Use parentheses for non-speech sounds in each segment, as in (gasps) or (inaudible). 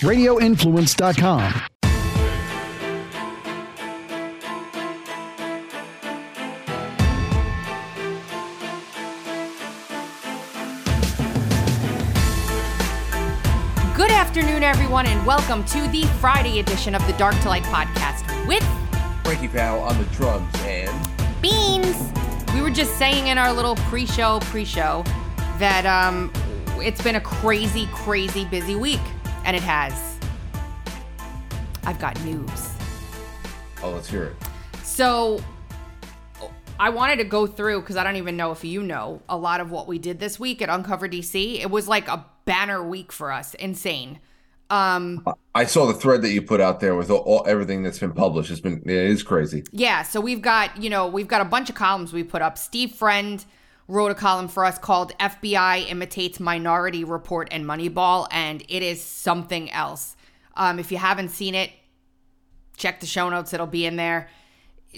radioinfluence.com. Good afternoon, everyone, and welcome to the Friday edition of the Dark to Light podcast with Frankie Powell on the drums and Beanz. We were just saying in our little pre-show, pre-show, that um, it's been a crazy, crazy busy week, and it has. I've got news. oh, let's hear it. So I wanted to go through because I don't even know if you know a lot of what we did this week at Uncover DC. It was like a banner week for us. Insane. Um, I saw the thread that you put out there with all, all everything that's been published. It's been it is crazy. yeah, so we've got, you know, we've got a bunch of columns we put up. Steve Friend wrote a column for us called FBI imitates Minority Report and Moneyball, and it is something else. Um, if you haven't seen it, check the show notes, it'll be in there.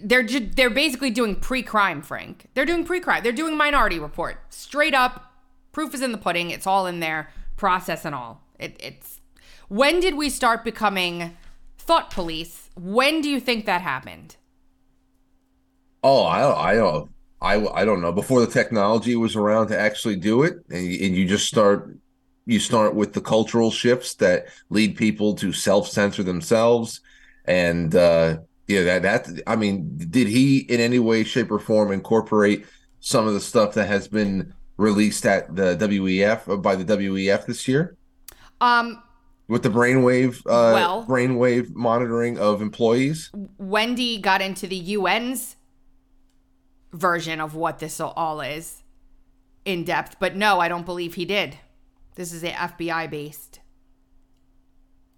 They're ju- they're basically doing pre-crime, Frank. They're doing pre-crime. They're doing Minority Report. Straight up, proof is in the pudding. It's all in there, process and all. It, it's when did we start becoming thought police? When do you think that happened? Oh, I I don't I I don't know. Before the technology was around to actually do it, and you, and you just start you start with the cultural shifts that lead people to self censor themselves, and uh, yeah, that that I mean, did he in any way, shape, or form incorporate some of the stuff that has been released at the WEF uh, by the WEF this year? Um, with the brainwave uh Well- brainwave monitoring of employees Wendy got into the UN's version of what this all is in depth, but no, I don't believe he did. This is a FBI based.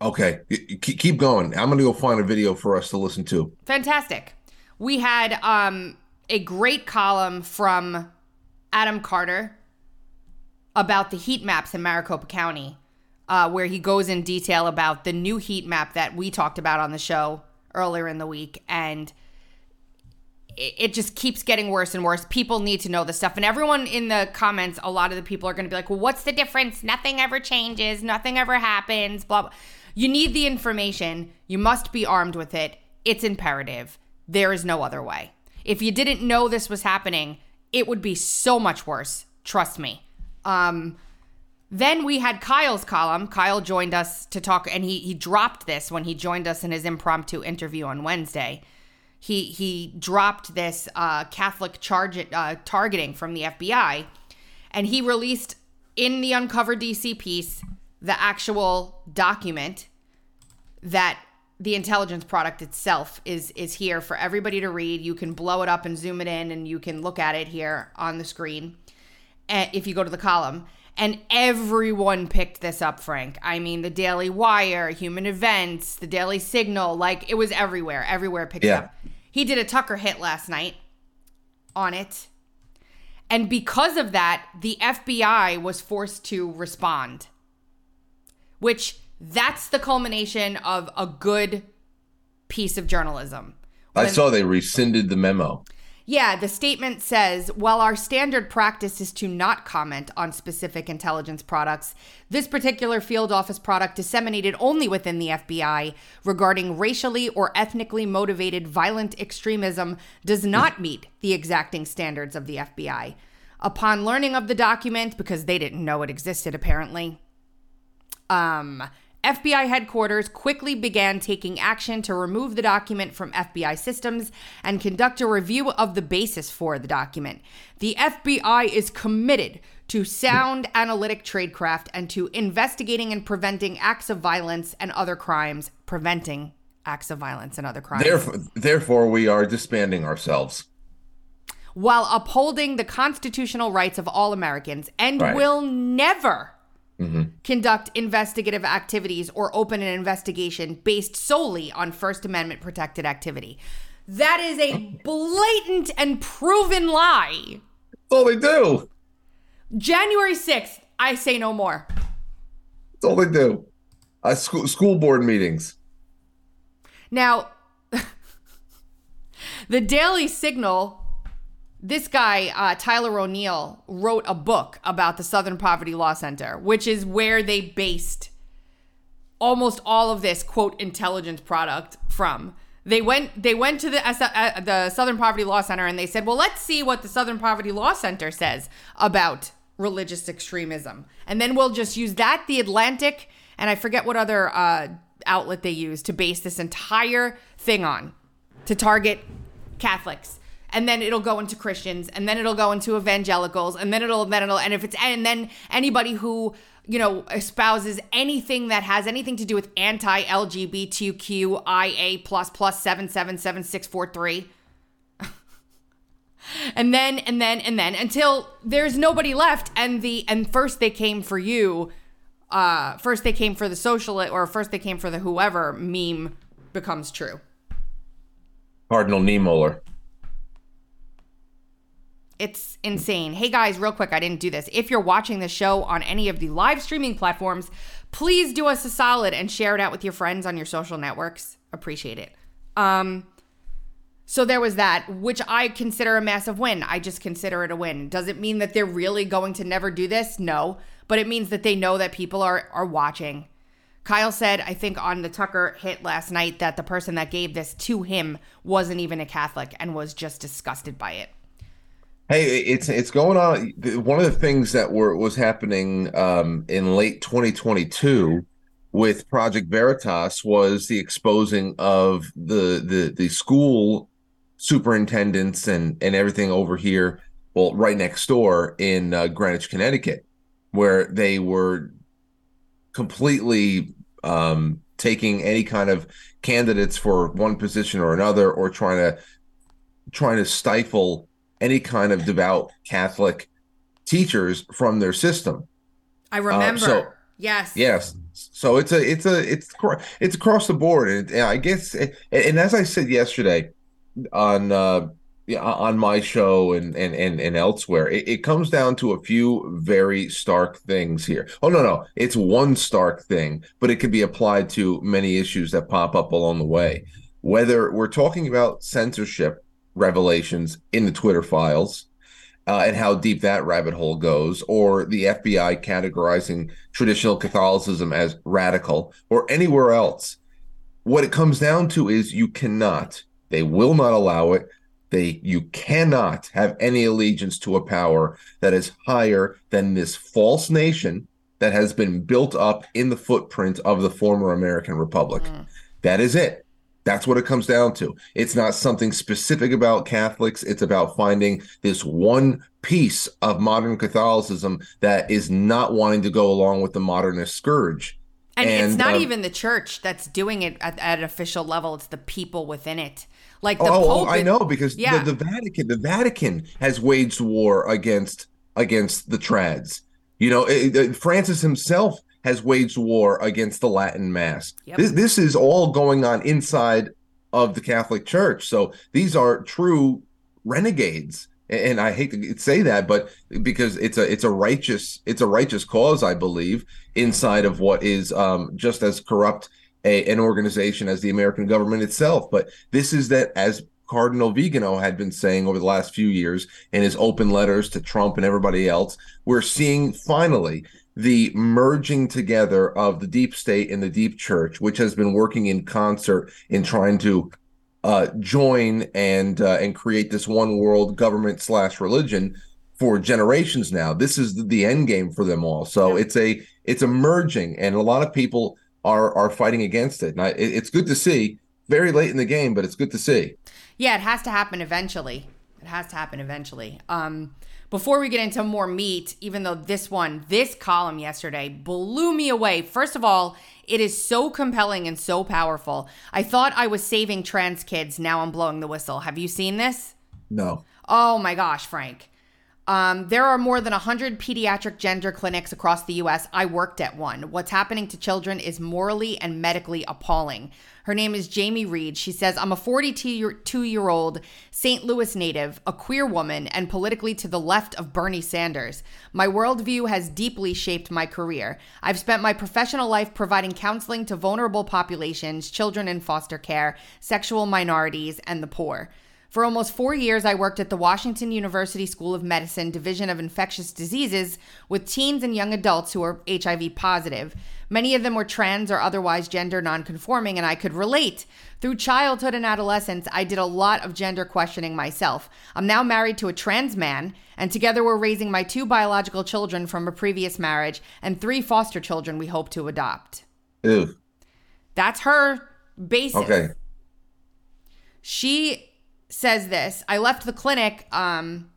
okay keep going i'm gonna go find a video for us to listen to Fantastic. We had um, a great column from Adam Carter about the heat maps in Maricopa County, uh, where he goes in detail about the new heat map that we talked about on the show earlier in the week. And it just keeps getting worse and worse. People need to know this stuff. And everyone in the comments, a lot of the people are going to be like, well, what's the difference? Nothing ever changes. Nothing ever happens. Blah, blah. You need the information. You must be armed with it. It's imperative. There is no other way. If you didn't know this was happening, it would be so much worse. Trust me. Um, then we had Kyle's column. Kyle joined us to talk, and he he dropped this when he joined us in his impromptu interview on Wednesday. He he dropped this uh, Catholic charge uh, targeting from the FBI, and he released in the Uncover DC piece the actual document that the intelligence product itself is is here for everybody to read. You can blow it up and zoom it in, and you can look at it here on the screen eh, if you go to the column. And everyone picked this up, Frank. I mean, the Daily Wire, Human Events, the Daily Signal, like it was everywhere. Everywhere picked Yeah. up. He did a Tucker hit last night on it. And because of that, the FBI was forced to respond, which that's the culmination of a good piece of journalism. i saw they rescinded the memo yeah, the statement says while our standard practice is to not comment on specific intelligence products, this particular field office product disseminated only within the FBI regarding racially or ethnically motivated violent extremism does not (laughs) meet the exacting standards of the FBI. Upon learning of the document, because they didn't know it existed apparently, um, FBI headquarters quickly began taking action to remove the document from FBI systems and conduct a review of the basis for the document. The FBI is committed to sound analytic tradecraft and to investigating and preventing acts of violence and other crimes, preventing acts of violence and other crimes. therefore therefore we are disbanding ourselves while upholding the constitutional rights of all Americans and Right. will never conduct investigative activities or open an investigation based solely on First Amendment protected activity. That is a blatant and proven lie. that's all they do January 6th, I say no more. that's all they do uh, school, school board meetings Now, (laughs) the Daily Signal, this guy, uh, Tyler O'Neill, wrote a book about the Southern Poverty Law Center, which is where they based almost all of this quote intelligence product from. They went they went to the uh, the Southern Poverty Law Center and they said, "Well, let's see what the Southern Poverty Law Center says about religious extremism." And then we'll just use that the Atlantic and I forget what other uh, outlet they use to base this entire thing on to target Catholics. And then it'll go into Christians, and then it'll go into evangelicals, and then it'll, then it'll, and if it's, and then anybody who you know, espouses anything that has anything to do with anti LGBTQIA plus plus seven seven seven six four three. (laughs) and then and then and then until there's nobody left and the and first they came for you uh first they came for the social or first they came for the whoever meme becomes true cardinal Niemöller it's insane. Hey guys, real quick, I didn't do this. If you're watching the show on any of the live streaming platforms, please do us a solid and share it out with your friends on your social networks. Appreciate it. Um so there was that, which I consider a massive win. I just consider it a win. Does it mean that they're really going to never do this? No, but it means that they know that people are are watching. Kyle said, I think on the Tucker hit last night that the person that gave this to him wasn't even a Catholic and was just disgusted by it. Hey, it's it's going on. One of the things that were was happening um, in late 2022 with Project Veritas was the exposing of the the the school superintendents and and everything over here, well, right next door in uh, Greenwich, Connecticut, where they were completely um, taking any kind of candidates for one position or another, or trying to trying to stifle any kind of devout Catholic teachers from their system. I remember. Uh, so, yes. Yes. So it's a it's a it's it's across the board, and, and I guess and, and, as I said yesterday on uh, on my show and and and, and elsewhere, it, it comes down to a few very stark things here. Oh no, no, it's one stark thing, but it can be applied to many issues that pop up along the way. Whether we're talking about censorship revelations in the Twitter files uh, and how deep that rabbit hole goes, or the FBI categorizing traditional Catholicism as radical, or anywhere else. What it comes down to is you cannot, they will not allow it. They, you cannot have any allegiance to a power that is higher than this false nation that has been built up in the footprint of the former American Republic. Mm. That is it. That's what it comes down to. It's not something specific about Catholics. It's about finding this one piece of modern Catholicism that is not wanting to go along with the modernist scourge. And, and it's not um, even the church that's doing it at, at, an official level. It's the people within it. Like the oh, Pope, oh I know because yeah. the, the Vatican, the Vatican has waged war against against the trads. You know, it, it, Francis himself has waged war against the Latin Mass. Yep. This, this is all going on inside of the Catholic Church. So these are true renegades. And I hate to say that, but because it's a it's a righteous it's a righteous cause, I believe, inside of what is um, just as corrupt a, an organization as the American government itself. But this is that as Cardinal Vigano had been saying over the last few years in his open letters to Trump and everybody else, we're seeing finally the merging together of the deep state and the deep church, which has been working in concert in trying to uh, join and uh, and create this one world government slash religion for generations now. This is the end game for them all. So yeah. it's a it's a merging, and a lot of people are are fighting against it. And I, it, it's good to see. Very late in the game, but it's good to see. Yeah, it has to happen eventually. It has to happen eventually. Um, before we get into more meat, even though this one, this column yesterday blew me away. First of all, it is so compelling and so powerful. I thought I was saving trans kids. Now I'm blowing the whistle. Have you seen this? No. Oh my gosh, Frank. Um, there are more than 100 pediatric gender clinics across the US. I worked at one. What's happening to children is morally and medically appalling. Her name is Jamie Reed. She says, I'm a 42 year old St. Louis native, a queer woman, and politically to the left of Bernie Sanders. My worldview has deeply shaped my career. I've spent my professional life providing counseling to vulnerable populations, children in foster care, sexual minorities, and the poor. For almost four years, I worked at the Washington University School of Medicine Division of Infectious Diseases with teens and young adults who are HIV positive. Many of them were trans or otherwise gender nonconforming, and I could relate. Through childhood and adolescence, I did a lot of gender questioning myself. I'm now married to a trans man, and together we're raising my two biological children from a previous marriage and three foster children we hope to adopt. Ew. That's her basis. Okay. She says this I left the clinic. Um,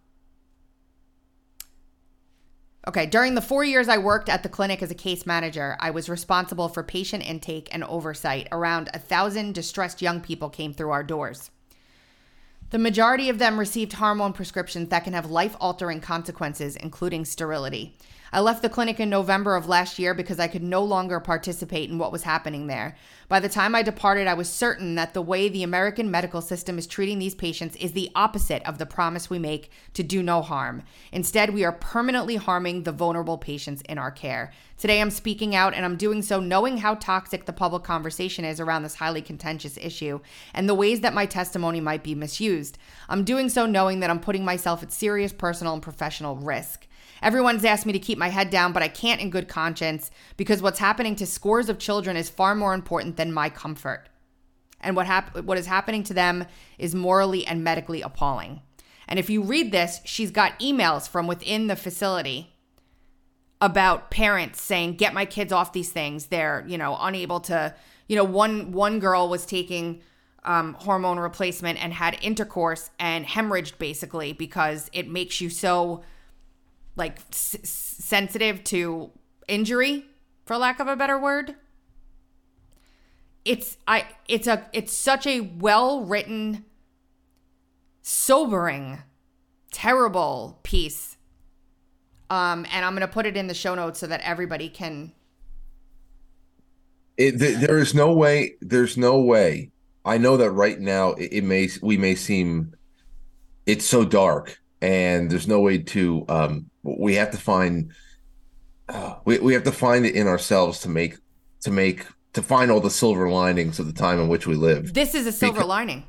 okay, during the four years I worked at the clinic as a case manager, I was responsible for patient intake and oversight. Around a thousand distressed young people came through our doors. The majority of them received hormone prescriptions that can have life altering consequences, including sterility. I left the clinic in November of last year because I could no longer participate in what was happening there. By the time I departed, I was certain that the way the American medical system is treating these patients is the opposite of the promise we make to do no harm. Instead, we are permanently harming the vulnerable patients in our care. Today, I'm speaking out, and I'm doing so knowing how toxic the public conversation is around this highly contentious issue and the ways that my testimony might be misused. I'm doing so knowing that I'm putting myself at serious personal and professional risk. Everyone's asked me to keep my head down, but I can't in good conscience because what's happening to scores of children is far more important than my comfort. And what hap- what is happening to them is morally and medically appalling. And if you read this, she's got emails from within the facility about parents saying, "Get my kids off these things." They're, you know, unable to, you know, one one girl was taking um, hormone replacement and had intercourse and hemorrhaged basically because it makes you so like s- sensitive to injury for lack of a better word. It's i it's a it's such a well written sobering terrible piece. Um and i'm going to put it in the show notes so that everybody can it, th- there is no way there's no way. I know that right now it, it may we may seem it's so dark and there's no way to um we have to find uh, we, we have to find it in ourselves to make to make to find all the silver linings of the time in which we live. This is a silver Because- lining.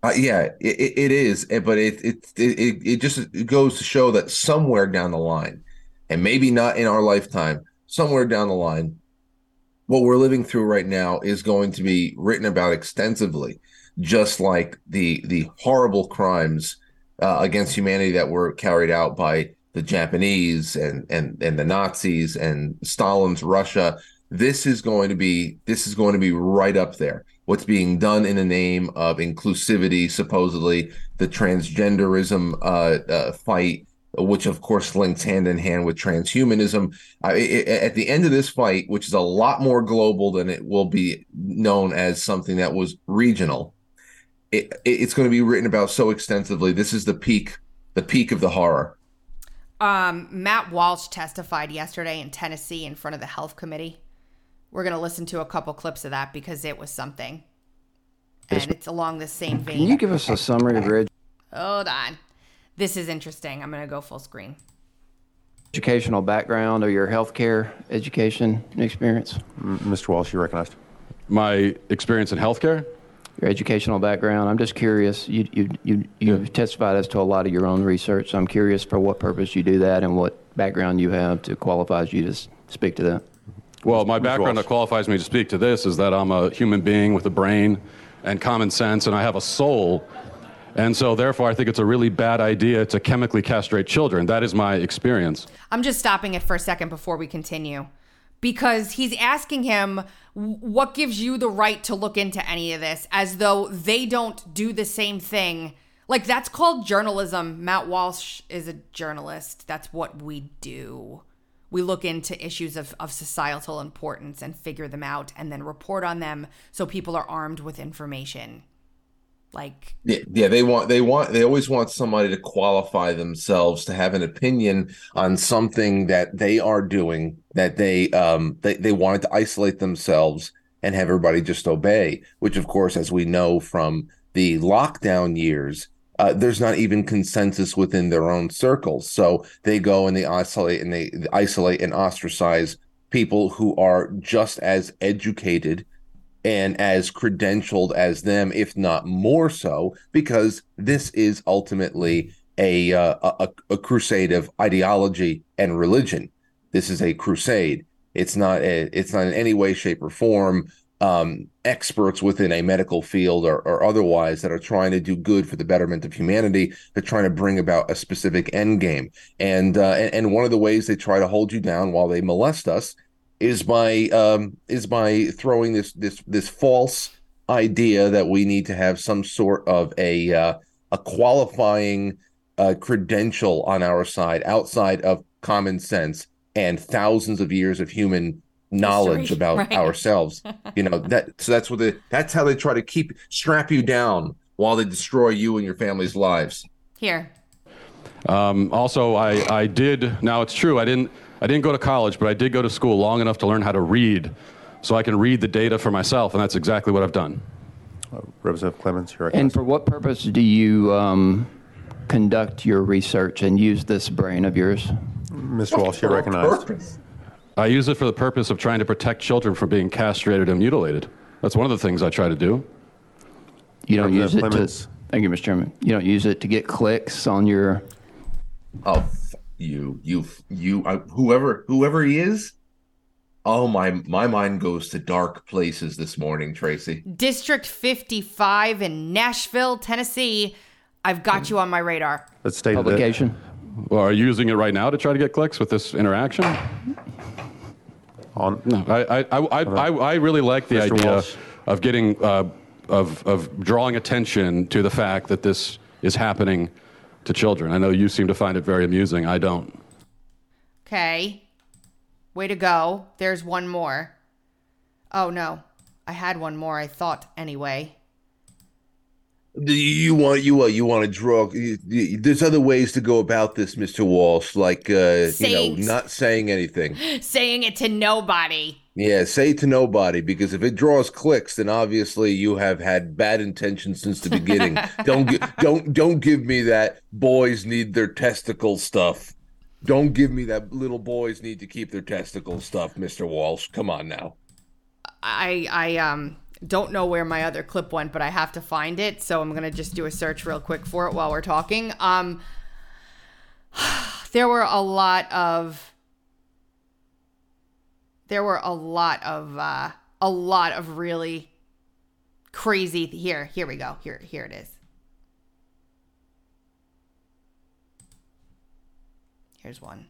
Uh, yeah it, it is but it it, it it just it goes to show that somewhere down the line and maybe not in our lifetime somewhere down the line what we're living through right now is going to be written about extensively just like the the horrible crimes uh, against humanity that were carried out by the Japanese and and and the Nazis and Stalin's Russia. This is going to be this is going to be right up there. What's being done in the name of inclusivity, supposedly the transgenderism uh, uh, fight, which of course links hand in hand with transhumanism. It, it- at the end of this fight, which is a lot more global than it will be known as something that was regional, it, it- it's going to be written about so extensively. This is the peak, the peak of the horror. um matt walsh testified yesterday in tennessee in front of the health committee we're going to listen to a couple clips of that because it was something and it's along the same vein. Can you give us a summary of your hold on this is interesting i'm going to go full screen educational background or your healthcare education experience? Mr. Walsh, you recognized. my experience in healthcare. Your educational background. I'm just curious. You you you you've testified as to a lot of your own research. So I'm curious for what purpose you do that and what background you have to qualify you to speak to that. Well, my background that qualifies me to speak to this is that I'm a human being with a brain and common sense, and I have a soul. And so, therefore, I think it's a really bad idea to chemically castrate children. That is my experience. I'm just stopping it for a second before we continue because he's asking him what gives you the right to look into any of this as though they don't do the same thing. Like that's called journalism. Matt Walsh is a journalist. That's what we do. We look into issues of, of societal importance and figure them out and then report on them so people are armed with information. Like Yeah, yeah, they want they want they always want somebody to qualify themselves to have an opinion on something that they are doing that they um they, they wanted to isolate themselves and have everybody just obey, which of course, as we know from the lockdown years, uh, there's not even consensus within their own circles. So they go and they isolate and they isolate and ostracize people who are just as educated and as credentialed as them, if not more so, because this is ultimately a, uh, a, a crusade of ideology and religion. This is a crusade. It's not a, it's not in any way, shape, or form um, experts within a medical field or, or otherwise that are trying to do good for the betterment of humanity. They're trying to bring about a specific end game, and uh, and, and one of the ways they try to hold you down while they molest us is by um, is by throwing this this this false idea that we need to have some sort of a uh, a qualifying uh, credential on our side outside of common sense and thousands of years of human knowledge History, about (laughs) right. ourselves. You know that so that's what they that's how they try to keep strap you down while they destroy you and your family's lives. Here. Um, also, I, I did. Now it's true. I didn't. I didn't go to college, but I did go to school long enough to learn how to read, so I can read the data for myself, and that's exactly what I've done. Representative Clemmons, you're And for what purpose do you um, conduct your research and use this brain of yours? Mr. Walsh, you're recognized. Purpose. I use it for the purpose of trying to protect children from being castrated and mutilated. That's one of the things I try to do. You don't use it Representative to. Thank you, Mr. Chairman. You don't use it to get clicks on your. Oh, f- you, you, you, I, whoever, whoever he is. Oh my, my mind goes to dark places this morning, Tracy. District 55 in Nashville, Tennessee. I've got you on my radar. Let's state that. Publication. Well, are you using it right now to try to get clicks with this interaction? On, No, I, I, I, I, I really like the Mr. idea Walsh. of getting, uh, of, of drawing attention to the fact that this is happening to children. I know you seem to find it very amusing. I don't. Okay. Way to go. There's one more. Oh, no. I had one more, I thought, anyway. Do you want you uh, you want to draw? You, you, there's other ways to go about this, Mister Walsh. Like uh, you know, not saying anything. (gasps) Saying it to nobody. Yeah, say to nobody because if it draws clicks, then obviously you have had bad intentions since the beginning. (laughs) don't gi- don't don't give me that boys need their testicle stuff. Don't give me that little boys need to keep their testicle stuff, Mister Walsh. Come on now. I I um don't know where my other clip went, but I have to find it, so I'm gonna just do a search real quick for it while we're talking. Um, (sighs) there were a lot of there were a lot of uh, a lot of really crazy. Here, here we go. Here, here it is. Here's one.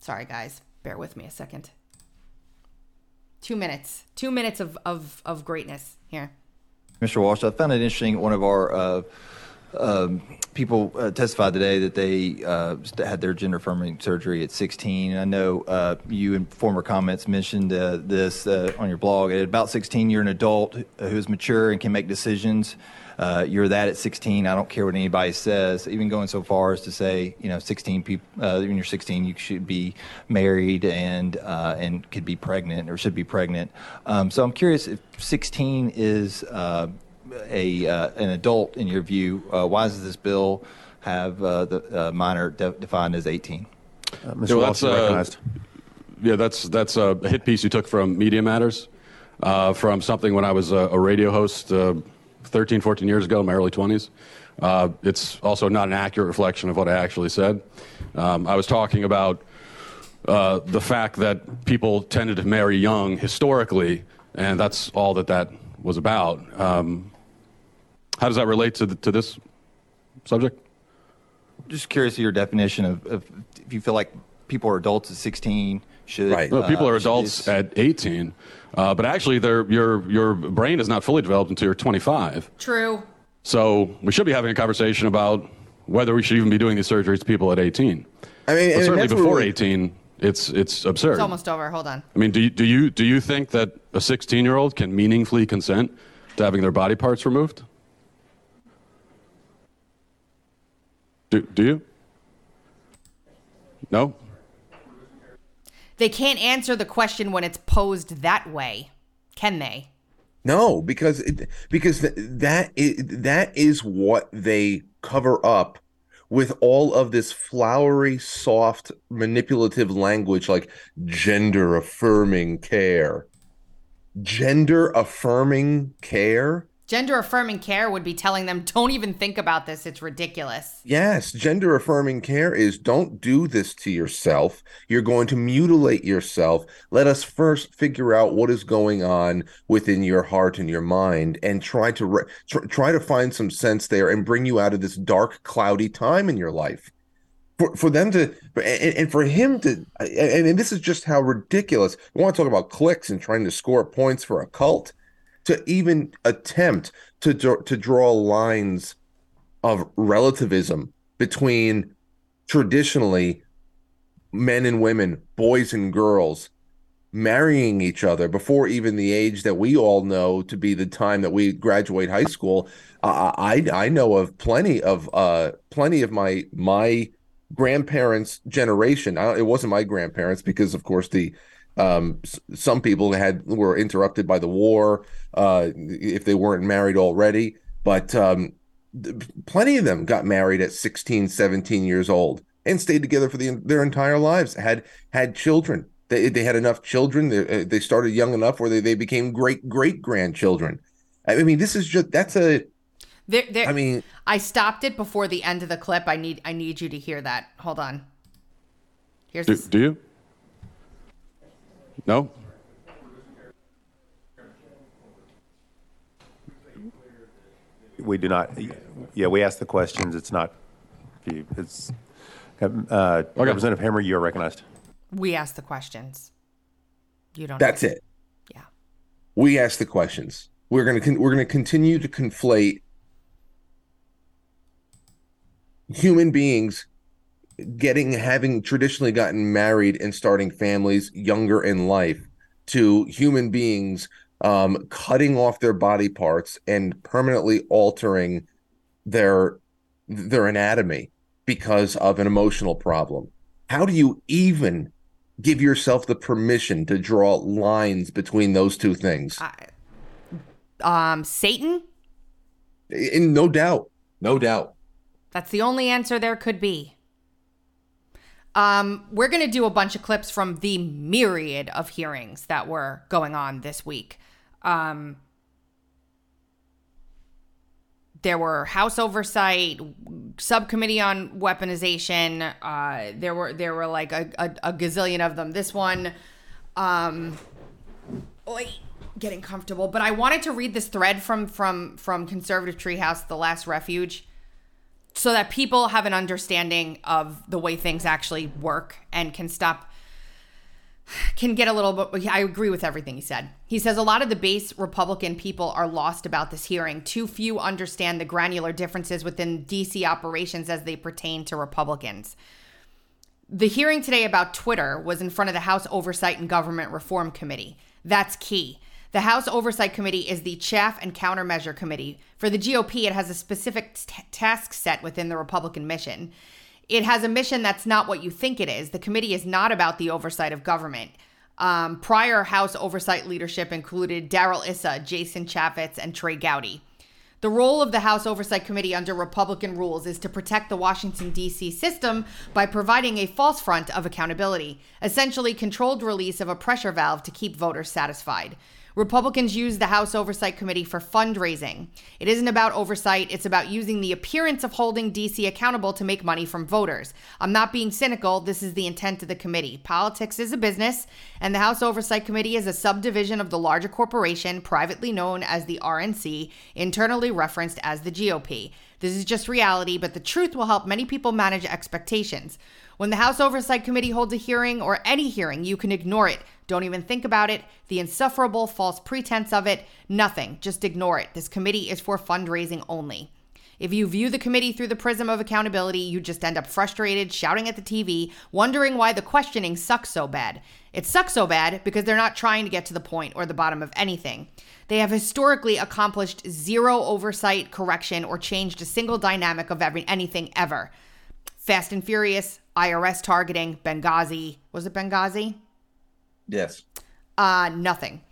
Sorry, guys. Bear with me a second. Two minutes. Two minutes of, of, of greatness here. Mr. Walsh, I found it interesting. One of our uh, um, people uh, testified today that they uh, had their gender affirming surgery at 16. I know uh, you in former comments mentioned uh, this uh, on your blog. At about 16, you're an adult who is mature and can make decisions. Uh, you're that at 16. I don't care what anybody says. Even going so far as to say, you know, 16 people. When you're 16, you should be married and and could be pregnant or should be pregnant. Um, so I'm curious if 16 is a uh, an adult in your view. Uh, why does this bill have uh, the uh, minor de- defined as 18? uh, Mr. Yeah, Walsh, that's, uh, recognized. Yeah, that's that's a hit piece you took from Media Matters, uh, from something when I was a, a radio host uh, 13, 14 years ago, in my early 20s. Uh, it's also not an accurate reflection of what I actually said. Um, I was talking about uh, the fact that people tended to marry young historically, and that's all that that was about. Um, how does that relate to, the, to this subject? Just curious of your definition of, of if you feel like people are adults at 16 should Right. No, people uh, are adults this- at 18, uh, but actually, they're, your your brain is not fully developed until you're 25. True. So we should be having a conversation about whether we should even be doing these surgeries to people at 18. I mean, But certainly before really- 18, it's it's absurd. It's almost over. Hold on. I mean, do you, do you do you think that a 16 year old can meaningfully consent to having their body parts removed? Do do you? No. They can't answer the question when it's posed that way, can they? No, because it, because th- that is, that is what they cover up with all of this flowery, soft, manipulative language like gender affirming care. gender affirming care. Gender affirming care would be telling them, don't even think about this. It's ridiculous. Yes, gender affirming care is don't do this to yourself. You're going to mutilate yourself. Let us first figure out what is going on within your heart and your mind and try to re- tr- try to find some sense there and bring you out of this dark cloudy time in your life. For, for them to and, and for him to and, and this is just how ridiculous. You want to talk about clicks and trying to score points for a cult? To even attempt to to draw lines of relativism between traditionally men and women, boys and girls marrying each other before even the age that we all know to be the time that we graduate high school. I I know of plenty of uh plenty of my my grandparents' generation. I, it wasn't my grandparents because, of course, the um, some people had were interrupted by the war uh, if they weren't married already, but um, plenty of them got married at 16, 17 years old and stayed together for the, their entire lives. Had had children. They, they had enough children. They, uh, they started young enough where they, they became great great grandchildren. I mean, this is just that's a. There, there, I mean, I stopped it before the end of the clip. I need I need you to hear that. Hold on. Here's do, this. do you? No? We do not, yeah, we ask the questions. It's not, it's, uh, Representative Hammer, you're recognized. We ask the questions. You don't. that's it. Yeah. We ask the questions. We're gonna con- we're gonna continue to conflate human beings getting having traditionally gotten married and starting families younger in life to human beings um, cutting off their body parts and permanently altering their their anatomy because of an emotional problem. How do you even give yourself the permission to draw lines between those two things? I, Um, Satan. In no doubt, no doubt. That's the only answer there could be. Um, we're going to do a bunch of clips from the myriad of hearings that were going on this week. Um, there were House oversight, subcommittee on weaponization. Uh, there were there were like a, a, a gazillion of them. This one, um, getting comfortable. But I wanted to read this thread from from from Conservative Treehouse, the Last Refuge so that people have an understanding of the way things actually work and can stop can get a little bit I agree with everything he said. He says a lot of the base Republican people are lost about this hearing. Too few understand the granular differences within DC operations as they pertain to Republicans. The hearing today about Twitter was in front of the House Oversight and Government Reform Committee. That's key. The House Oversight Committee is the chaff and countermeasure committee. For the GOP, it has a specific t- task set within the Republican mission. It has a mission that's not what you think it is. The committee is not about the oversight of government. Um, prior House oversight leadership included Darrell Issa, Jason Chaffetz, and Trey Gowdy. The role of the House Oversight Committee under Republican rules is to protect the Washington, D.C. system by providing a false front of accountability, essentially, controlled release of a pressure valve to keep voters satisfied. Republicans use the House Oversight Committee for fundraising. It isn't about oversight, it's about using the appearance of holding DC accountable to make money from voters. I'm not being cynical, this is the intent of the committee. Politics is a business, and the House Oversight Committee is a subdivision of the larger corporation, privately known as the RNC, internally referenced as the GOP. This is just reality, but the truth will help many people manage expectations. When the House Oversight Committee holds a hearing or any hearing, you can ignore it. Don't even think about it. The insufferable false pretense of it, nothing. Just ignore it. This committee is for fundraising only. If you view the committee through the prism of accountability, you just end up frustrated, shouting at the TV, wondering why the questioning sucks so bad. It sucks so bad because they're not trying to get to the point or the bottom of anything. They have historically accomplished zero oversight, correction, or changed a single dynamic of every, anything ever. Fast and Furious, IRS targeting, Benghazi. Was it Benghazi? Yes. Uh, nothing.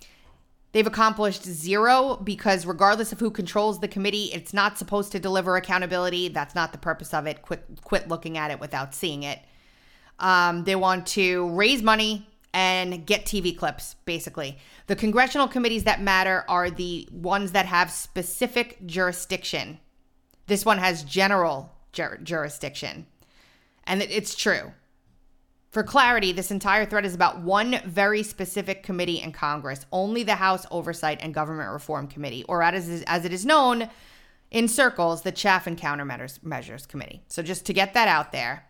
They've accomplished zero because, regardless of who controls the committee, it's not supposed to deliver accountability. That's not the purpose of it. Quit, quit looking at it without seeing it. Um, they want to raise money and get TV clips, basically. The congressional committees that matter are the ones that have specific jurisdiction. This one has general jur- jurisdiction. And it- it's true. For clarity, this entire thread is about one very specific committee in Congress, only the House Oversight and Government Reform Committee, or as, as it is known in circles, the Chaff and Countermeasures Measures Committee. So just to get that out there.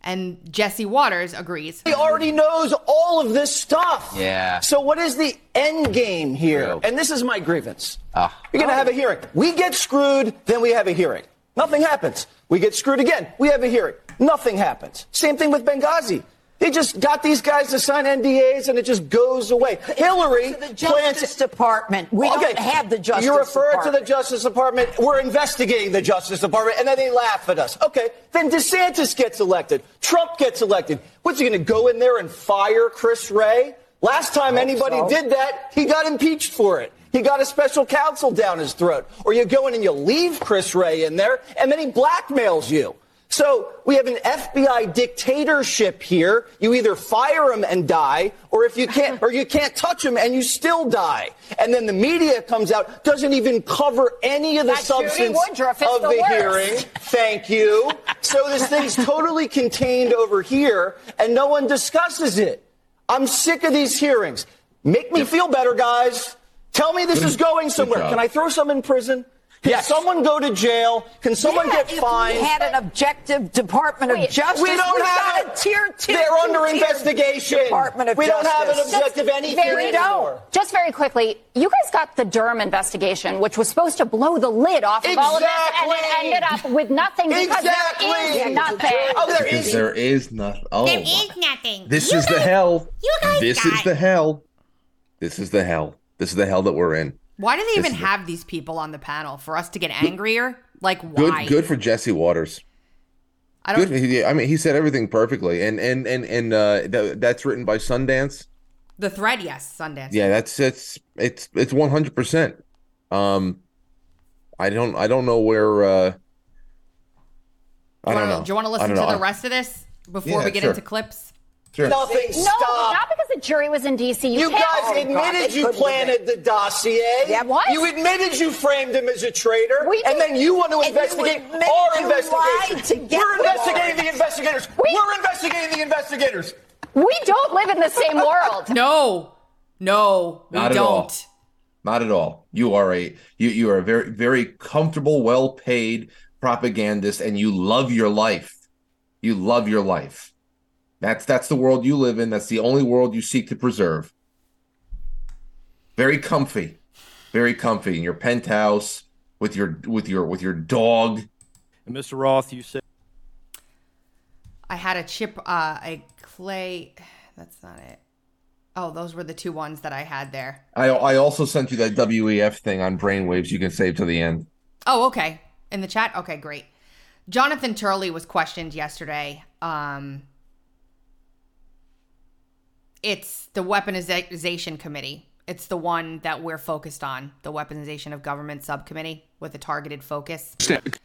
And Jesse Watters agrees. He already knows all of this stuff. Yeah. So what is the end game here? True. And this is my grievance. Ah. You're going to have a hearing. We get screwed, then we have a hearing. Nothing happens. We get screwed again. We have a hearing. Nothing happens. Same thing with Benghazi. They just got these guys to sign NDAs and it just goes away. Hillary to the Justice Department. We don't have the Justice Department. You refer to the Justice Department. We're investigating the Justice Department, and then they laugh at us. Okay, then DeSantis gets elected. Trump gets elected. What's he going to go in there and fire Chris Wray? Last time anybody so. did that, he got impeached for it. He got a special counsel down his throat. Or you go in and you leave Chris Wray in there, and then he blackmails you. So we have an FBI dictatorship here. You either fire him and die, or if you can't, (laughs) or you can't touch him and you still die. And then the media comes out, doesn't even cover any of the That substance Woodruff of the the, hearing. Thank you. So this thing's (laughs) totally contained over here, and no one discusses it. I'm sick of these hearings. Make me feel better, guys. Tell me this is going somewhere. Can I throw some in prison? Can Yes. someone go to jail? Can someone Yeah, get if fined? We had an objective Department of Justice. We don't We've have got a tier two. They're under two-tier investigation. Department of we don't have an Justice. objective anything very anymore. Just very quickly, you guys got the Durham investigation, which was supposed to blow the lid off of all of this, and it ended up with nothing because Exactly. there is nothing. Oh, there Because is. there is nothing. Oh, There my- is nothing. This You is the hell. you guys This is got- the hell. This is the hell. This is the hell that we're in. Why do they even have these people on the panel? For us to get angrier? Like, Good, why? good for Jesse Watters. I don't. Good. I mean, he said everything perfectly, and and and and uh, th- that's written by Sundance. The thread, yes, Sundance. Yeah, that's it's it's it's one hundred percent. Um, I don't I don't know where. uh I don't know. Do you want to listen to the rest of this before Yeah, we get sure. into clips? Sure. Nothing. No, Stop. not because the jury was in D.C. You, You guys Oh, admitted it you planted the dossier. Yeah, what? You admitted you framed him as a traitor, We and did. then you want to And investigate admitted our you investigation. lied to get We're investigating the investigators. We- We're investigating the investigators. we don't live in the same world. (laughs) No, no, we Not at don't. all. Not at all. You are a you you are a very very comfortable, well paid propagandist, and you love your life. You love your life. That's that's the world you live in. That's the only world you seek to preserve. Very comfy, very comfy in your penthouse with your with your with your dog. And Mr. Roth, you said I had a chip, uh, a clay. That's not it. Oh, those were the two ones that I had there. I I also sent you that WEF thing on brainwaves. You can save to the end. Oh, okay. In the chat? Okay, great. Jonathan Turley was questioned yesterday. Um, it's the weaponization committee. It's the one that we're focused on, the weaponization of government subcommittee with a targeted focus.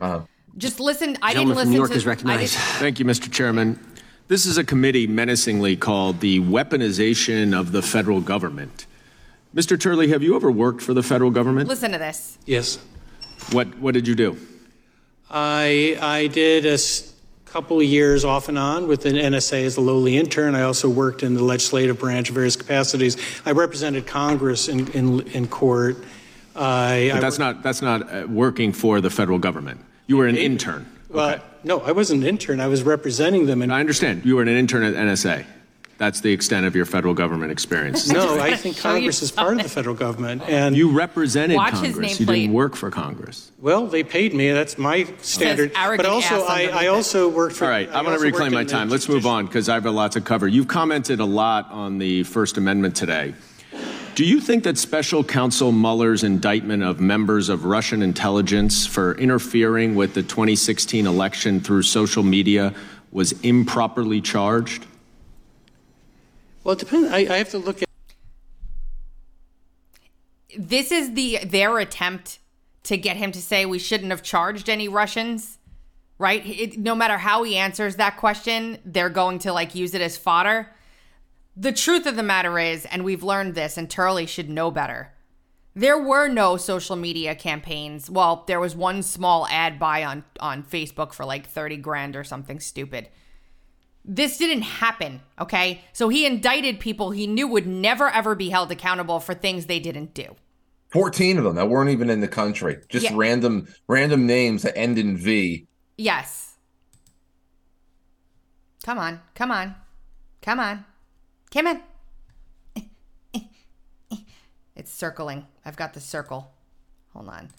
Uh-huh. Just listen. I Gentleman didn't listen New York to. is I recognized. Thank you, Mr. Chairman. This is a committee menacingly called the weaponization of the federal government. Mr. Turley, have you ever worked for the federal government? listen to this. Yes. What What did you do? I, I did a s- couple of years off and on with an NSA as a lowly intern. I also worked in the legislative branch in various capacities. I represented Congress in, in, in court. I, But that's not that's not uh, working for the federal government. You were an intern. Well, no, I wasn't an intern. I was representing them. And I understand. You were an intern at NSA. That's the extent of your federal government experience. no, I think Congress is part of the federal government. And You represented Watch his Congress. You didn't work for Congress. well, they paid me. That's my standard. arrogant But also, I, underneath I it. also worked for. All right, I I'm going also to reclaim worked my in the time. Let's move on because I have a lot to cover. You've commented a lot on the First Amendment today. Do you think that Special Counsel Mueller's indictment of members of Russian intelligence for interfering with the 2016 election through social media was improperly charged? Well, it depends. I, I have to look at. This is the their attempt to get him to say we shouldn't have charged any Russians, right? It, no matter how he answers that question, they're going to like use it as fodder. the truth of the matter is, and we've learned this, and Turley should know better. There were no social media campaigns. Well, there was one small ad buy on on Facebook for like 30 grand or something stupid. This didn't happen, okay? So he indicted people he knew would never ever be held accountable for things they didn't do. 14 of them that weren't even in the country. Just Yeah. random random names that end in V. Yes. Come on, come on, come on, come on. (laughs) It's circling. I've got the circle. Hold on.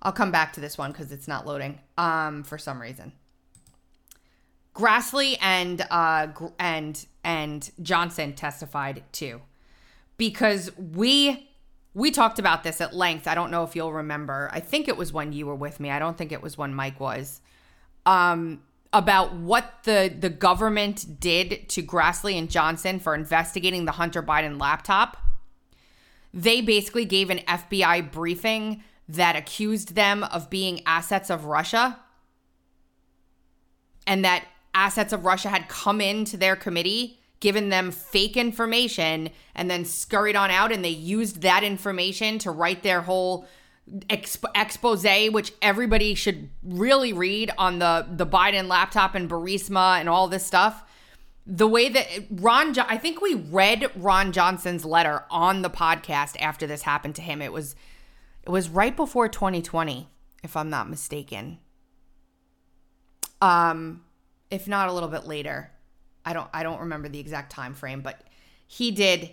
I'll come back to this one because it's not loading. Um, for some reason. Grassley and uh and and Johnson testified too, because we we talked about this at length. I don't know if you'll remember. I think it was when you were with me. I don't think it was when Mike was. Um, about what the the government did to Grassley and Johnson for investigating the Hunter Biden laptop. They basically gave an FBI briefing that accused them of being assets of Russia and that assets of Russia had come into their committee, given them fake information, and then scurried on out. And they used that information to write their whole exp- expose, which everybody should really read on the, the Biden laptop and Burisma and all this stuff. The way that Ron, jo- I think we read Ron Johnson's letter on the podcast after this happened to him. It was, it was right before 2020, if I'm not mistaken um if not a little bit later i don't i don't remember the exact time frame but he did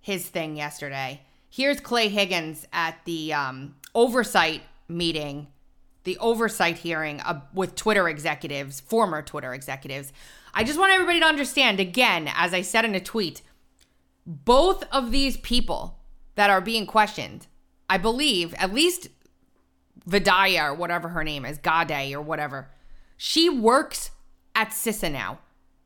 his thing yesterday here's clay higgins at the um oversight meeting the oversight hearing uh, with twitter executives former twitter executives i just want everybody to understand again as i said in a tweet both of these people that are being questioned i believe at least Vidaya or whatever her name is, Gadde or whatever. She works at CISA now.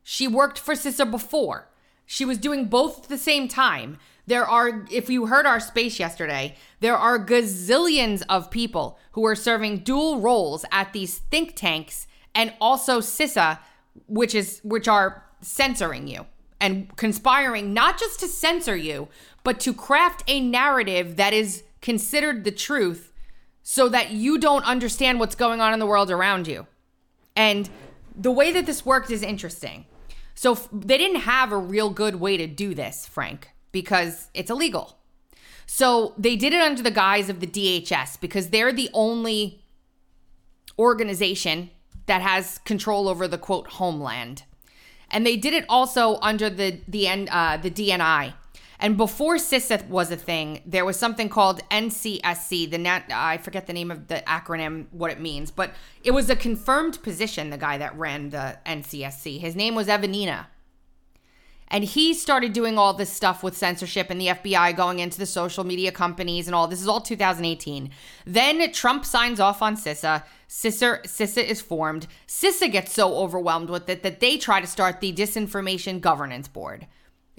She worked for CISA before. She was doing both at the same time. There are, if you heard our space yesterday, there are gazillions of people who are serving dual roles at these think tanks and also CISA, which is which are censoring you and conspiring not just to censor you, but to craft a narrative that is considered the truth so that you don't understand what's going on in the world around you. And the way that this worked is interesting. So f- they didn't have a real good way to do this, Frank, because it's illegal. So they did it under the guise of the DHS because they're the only organization that has control over the quote homeland. And they did it also under the the uh, the DNI. And before CISA was a thing, there was something called NCSC. The nat- I forget the name of the acronym, what it means, but it was a confirmed position. The guy that ran the NCSC, his name was Evanina, and he started doing all this stuff with censorship and the FBI going into the social media companies and all. This is all 2018. Then Trump signs off on CISA. CISA, CISA is formed. CISA gets so overwhelmed with it that they try to start the Disinformation Governance Board.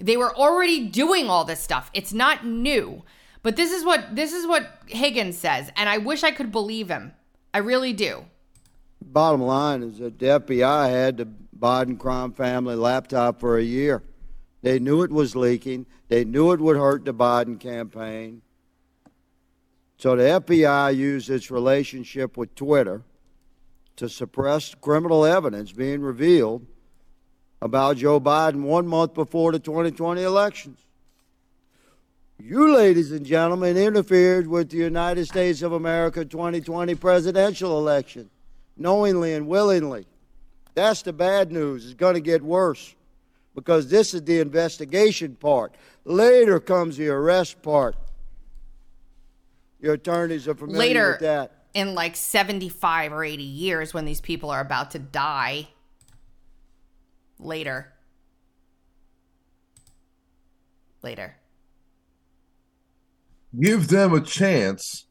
They were already doing all this stuff. It's not new. But this is what this is what Higgins says, and I wish I could believe him. I really do. Bottom line is that the FBI had the Biden crime family laptop for a year. They knew it was leaking. They knew it would hurt the Biden campaign. So the FBI used its relationship with Twitter to suppress criminal evidence being revealed about Joe Biden one month before the 2020 elections. You, ladies and gentlemen, interfered with the United States of America 2020 presidential election, knowingly and willingly. That's the bad news. It's going to get worse because this is the investigation part. Later comes the arrest part. Your attorneys are familiar Later with that. in like 75 or 80 years when these people are about to die. Later. Later. Give them a chance.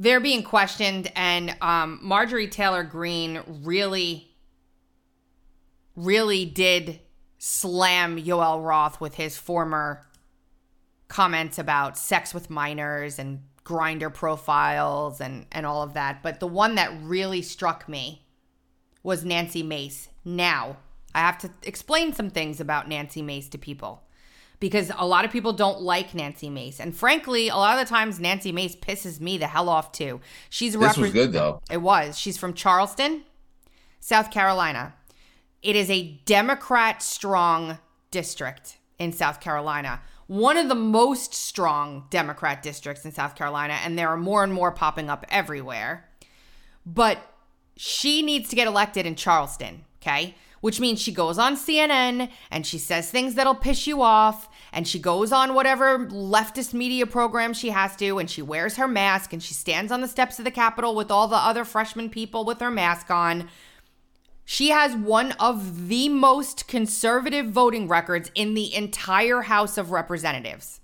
they're being questioned and um, marjorie taylor Greene really really did slam yoel roth with his former comments about sex with minors and Grindr profiles and and all of that but the one that really struck me was nancy mace now I have to explain some things about Nancy Mace to people because a lot of people don't like Nancy Mace. And frankly, a lot of the times Nancy Mace pisses me the hell off too. She's This was good though. It was. She's from Charleston, South Carolina. It is a Democrat strong district in South Carolina. One of the most strong Democrat districts in South Carolina, and there are more and more popping up everywhere. But she needs to get elected in Charleston, okay? Which means she goes on CNN and she says things that'll piss you off, and she goes on whatever leftist media program she has to, and she wears her mask and she stands on the steps of the Capitol with all the other freshman people with her mask on. She has one of the most conservative voting records in the entire House of Representatives.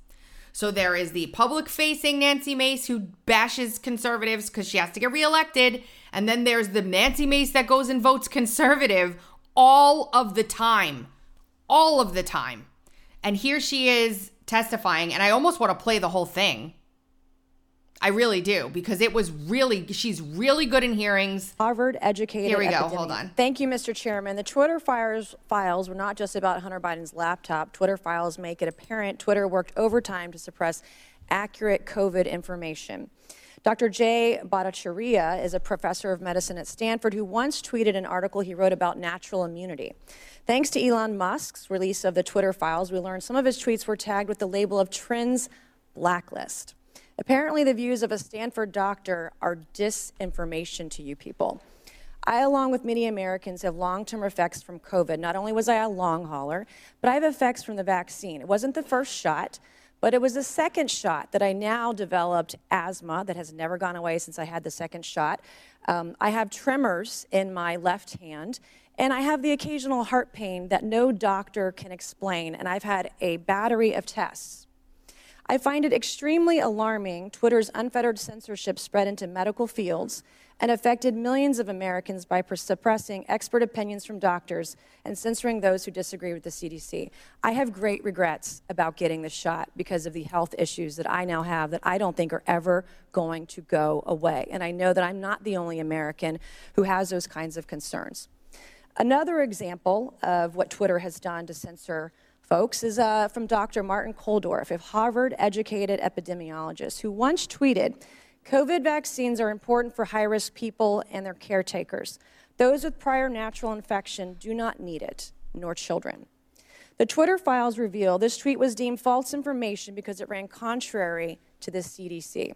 So there is the public facing Nancy Mace who bashes conservatives because she has to get reelected. And then there's the Nancy Mace that goes and votes conservative all of the time. All of the time. And here she is testifying. And I almost want to play the whole thing. I really do because it was really, she's really good in hearings. Harvard educated. Here we go. Hold on. Thank you, Mr. Chairman. The Twitter files, files were not just about Hunter Biden's laptop. Twitter files make it apparent Twitter worked overtime to suppress accurate COVID information. Dr. Jay Bhattacharya is a professor of medicine at Stanford who once tweeted an article he wrote about natural immunity. Thanks to Elon Musk's release of the Twitter files, we learned some of his tweets were tagged with the label of Trends Blacklist. Apparently, the views of a Stanford doctor are disinformation to you people. I, along with many Americans, have long term effects from COVID. Not only was I a long hauler, but I have effects from the vaccine. It wasn't the first shot, but it was the second shot that I now developed asthma that has never gone away since I had the second shot. Um, I have tremors in my left hand, and I have the occasional heart pain that no doctor can explain. And I've had a battery of tests. I find it extremely alarming Twitter's unfettered censorship spread into medical fields and affected millions of Americans by suppressing expert opinions from doctors and censoring those who disagree with the CDC. I have great regrets about getting the shot because of the health issues that I now have that I don't think are ever going to go away. And I know that I'm not the only American who has those kinds of concerns. Another example of what Twitter has done to censor folks is uh, from Dr. Martin Kulldorff, a Harvard educated epidemiologist, who once tweeted COVID vaccines are important for high risk people and their caretakers. Those with prior natural infection do not need it, nor children. The Twitter files reveal this tweet was deemed false information because it ran contrary to the CDC.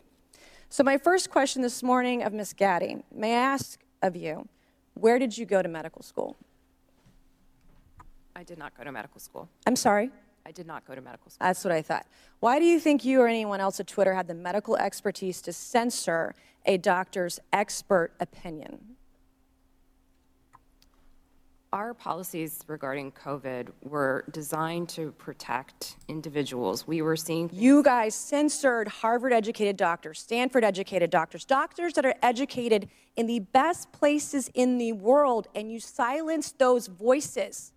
So, my first question this morning of Ms. Gadde, may I ask of you, where did you go to medical school? I did not go to medical school. I'm sorry? I did not go to medical school. That's what I thought. Why do you think you or anyone else at Twitter had the medical expertise to censor a doctor's expert opinion? Our policies regarding COVID were designed to protect individuals. We were seeing You guys censored Harvard educated doctors, Stanford educated doctors, doctors that are educated in the best places in the world, and you silenced those voices.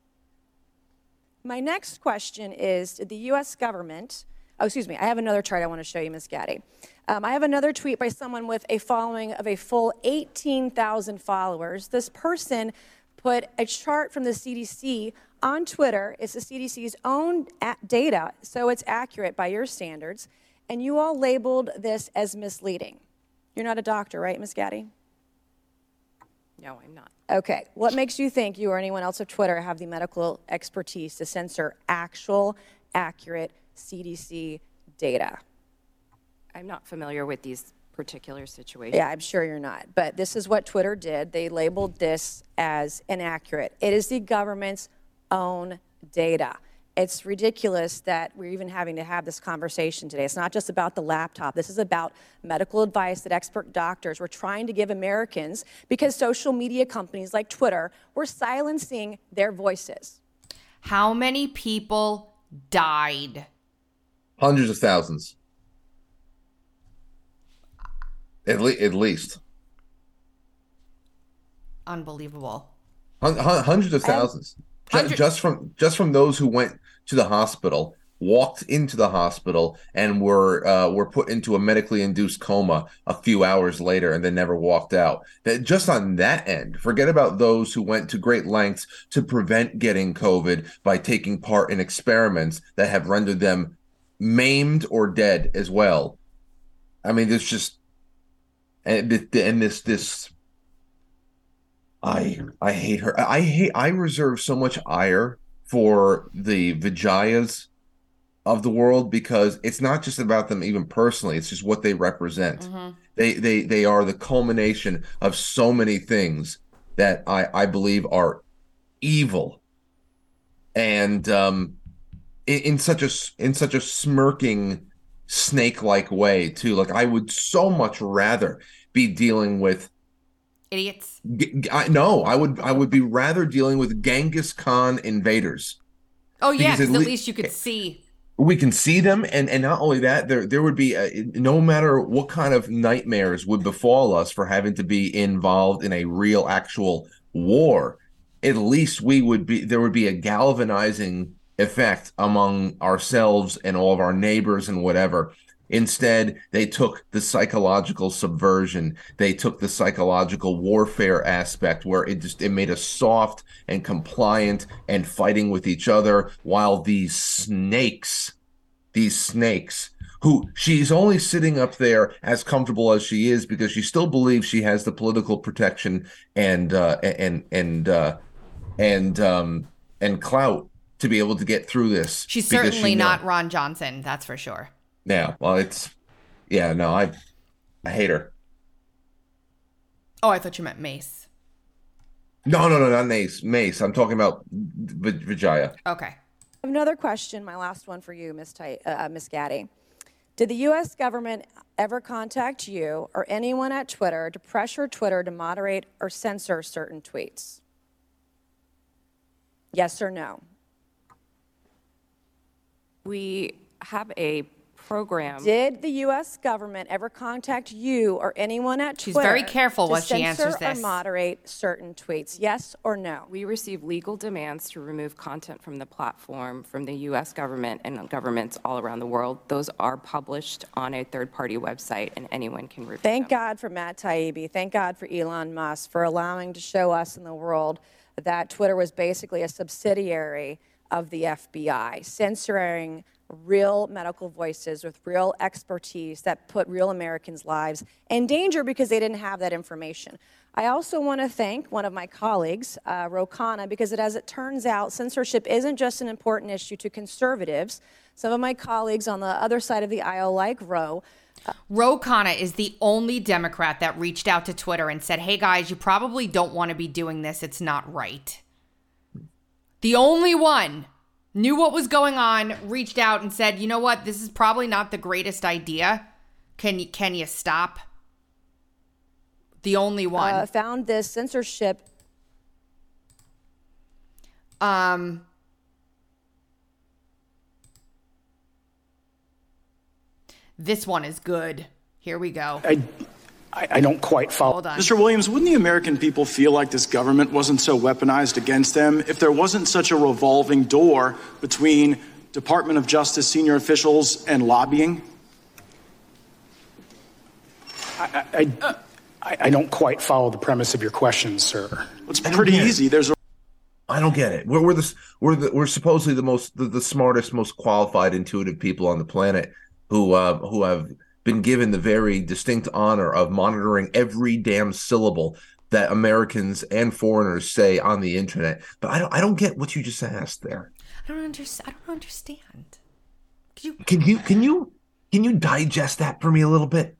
My next question is Did the US government, oh, excuse me, I have another chart I want to show you, Ms. Gadde. Um, I have another tweet by someone with a following of a full 18,000 followers. This person put a chart from the CDC on Twitter. It's the CDC's own data, so it's accurate by your standards. And you all labeled this as misleading. You're not a doctor, right, Ms. Gadde? No, I'm not. Okay. What makes you think you or anyone else of Twitter have the medical expertise to censor actual, accurate CDC data? I'm not familiar with these particular situations. Yeah, I'm sure you're not. But this is what Twitter did. They labeled this as inaccurate. It is the government's own data. It's ridiculous that we're even having to have this conversation today. It's not just about the laptop. This is about medical advice that expert doctors were trying to give Americans because social media companies like Twitter were silencing their voices. How many people died? Hundreds of thousands. At, le- at least. Unbelievable. Hun- hun- hundreds of thousands. Ju- Hundred- just from just from those who went to the hospital walked into the hospital and were uh, were put into a medically induced coma a few hours later and then never walked out. That just on that end, forget about those who went to great lengths to prevent getting COVID by taking part in experiments that have rendered them maimed or dead as well. I mean, there's just and, this this I I hate her. I hate I reserve so much ire for the Vijayas of the world because it's not just about them even personally it's just what they represent. Mm-hmm. they they they are the culmination of so many things that i i believe are evil. And um in, in such a in such a smirking snake like way too. Like i would so much rather be dealing with idiots? I, no i would i would be rather dealing with genghis khan invaders. Oh yeah because at, at least you could eh, see. we can see them and and not only that there there would be a, no matter what kind of nightmares would befall us for having to be involved in a real actual war at least we would be there would be a galvanizing effect among ourselves and all of our neighbors and whatever Instead, they took the psychological subversion. They took the psychological warfare aspect where it just it made us soft and compliant and fighting with each other while these snakes, these snakes who she's only sitting up there as comfortable as she is because she still believes she has the political protection and uh, and and uh, and um, and clout to be able to get through this. She's certainly she not Ron Johnson, that's for sure. Yeah, well, it's yeah, no, I I hate her. Oh, I thought you meant Mace. No, no, no, not Mace. Mace. I'm talking about v- Vijaya. Okay. Another question, my last one for you, Miss Ty- uh, Miss Gadde. Did the U.S. government ever contact you or anyone at Twitter to pressure Twitter to moderate or censor certain tweets? Yes or no? We have a program. Did the U.S. government ever contact you or anyone at She's Twitter? very careful what she answers this. Or moderate certain tweets. Yes or no? We receive legal demands to remove content from the platform from the U.S. government and governments all around the world. Those are published on a third-party website, and anyone can review them. Thank them. God for Matt Taibbi. Thank God for Elon Musk for allowing to show us in the world that Twitter was basically a subsidiary of the FBI, censoring real medical voices with real expertise that put real Americans' lives in danger because they didn't have that information. I also want to thank one of my colleagues, uh, Ro Khanna, because it, as it turns out, censorship isn't just an important issue to conservatives. Some of my colleagues on the other side of the aisle, like Ro, uh, Ro Khanna is the only Democrat that reached out to Twitter and said, hey guys, you probably don't want to be doing this. It's not right. The only one knew what was going on, reached out and said, "You know what? This is probably not the greatest idea. Can you can you stop?" The only one uh, found this censorship. Um. This one is good. Here we go. I I, I don't quite follow. Hold on. Mr. Williams, wouldn't the American people feel like this government wasn't so weaponized against them if there wasn't such a revolving door between Department of Justice senior officials and lobbying? I, I, I, I don't quite follow the premise of your question, sir. It's pretty easy. There's a I don't get it. We're we're the we're the, we're supposedly the most the, the smartest, most qualified, intuitive people on the planet who uh, who have been given the very distinct honor of monitoring every damn syllable that Americans and foreigners say on the internet. But I don't I don't get what you just asked there. I don't understand. I don't understand. Can you can you can you can you digest that for me a little bit?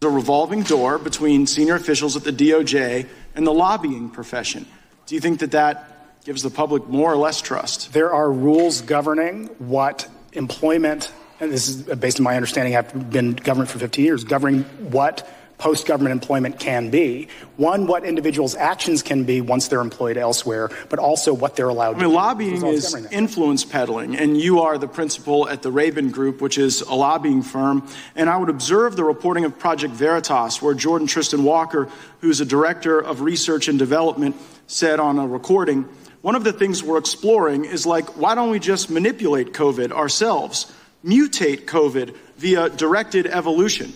The revolving door between senior officials at the DOJ and the lobbying profession. Do you think that that gives the public more or less trust? There are rules governing what employment and this is uh, based on my understanding, I've been government for 15 years, governing what post government employment can be. One, what individuals' actions can be once they're employed elsewhere, but also what they're allowed I mean, to lobbying do. is influence peddling, and you are the principal at the Raven Group, which is a lobbying firm. And I would observe the reporting of Project Veritas, where Jordon Trishton Walker, who's a director of research and development, said on a recording, One of the things we're exploring is like, why don't we just manipulate COVID ourselves, mutate COVID via directed evolution?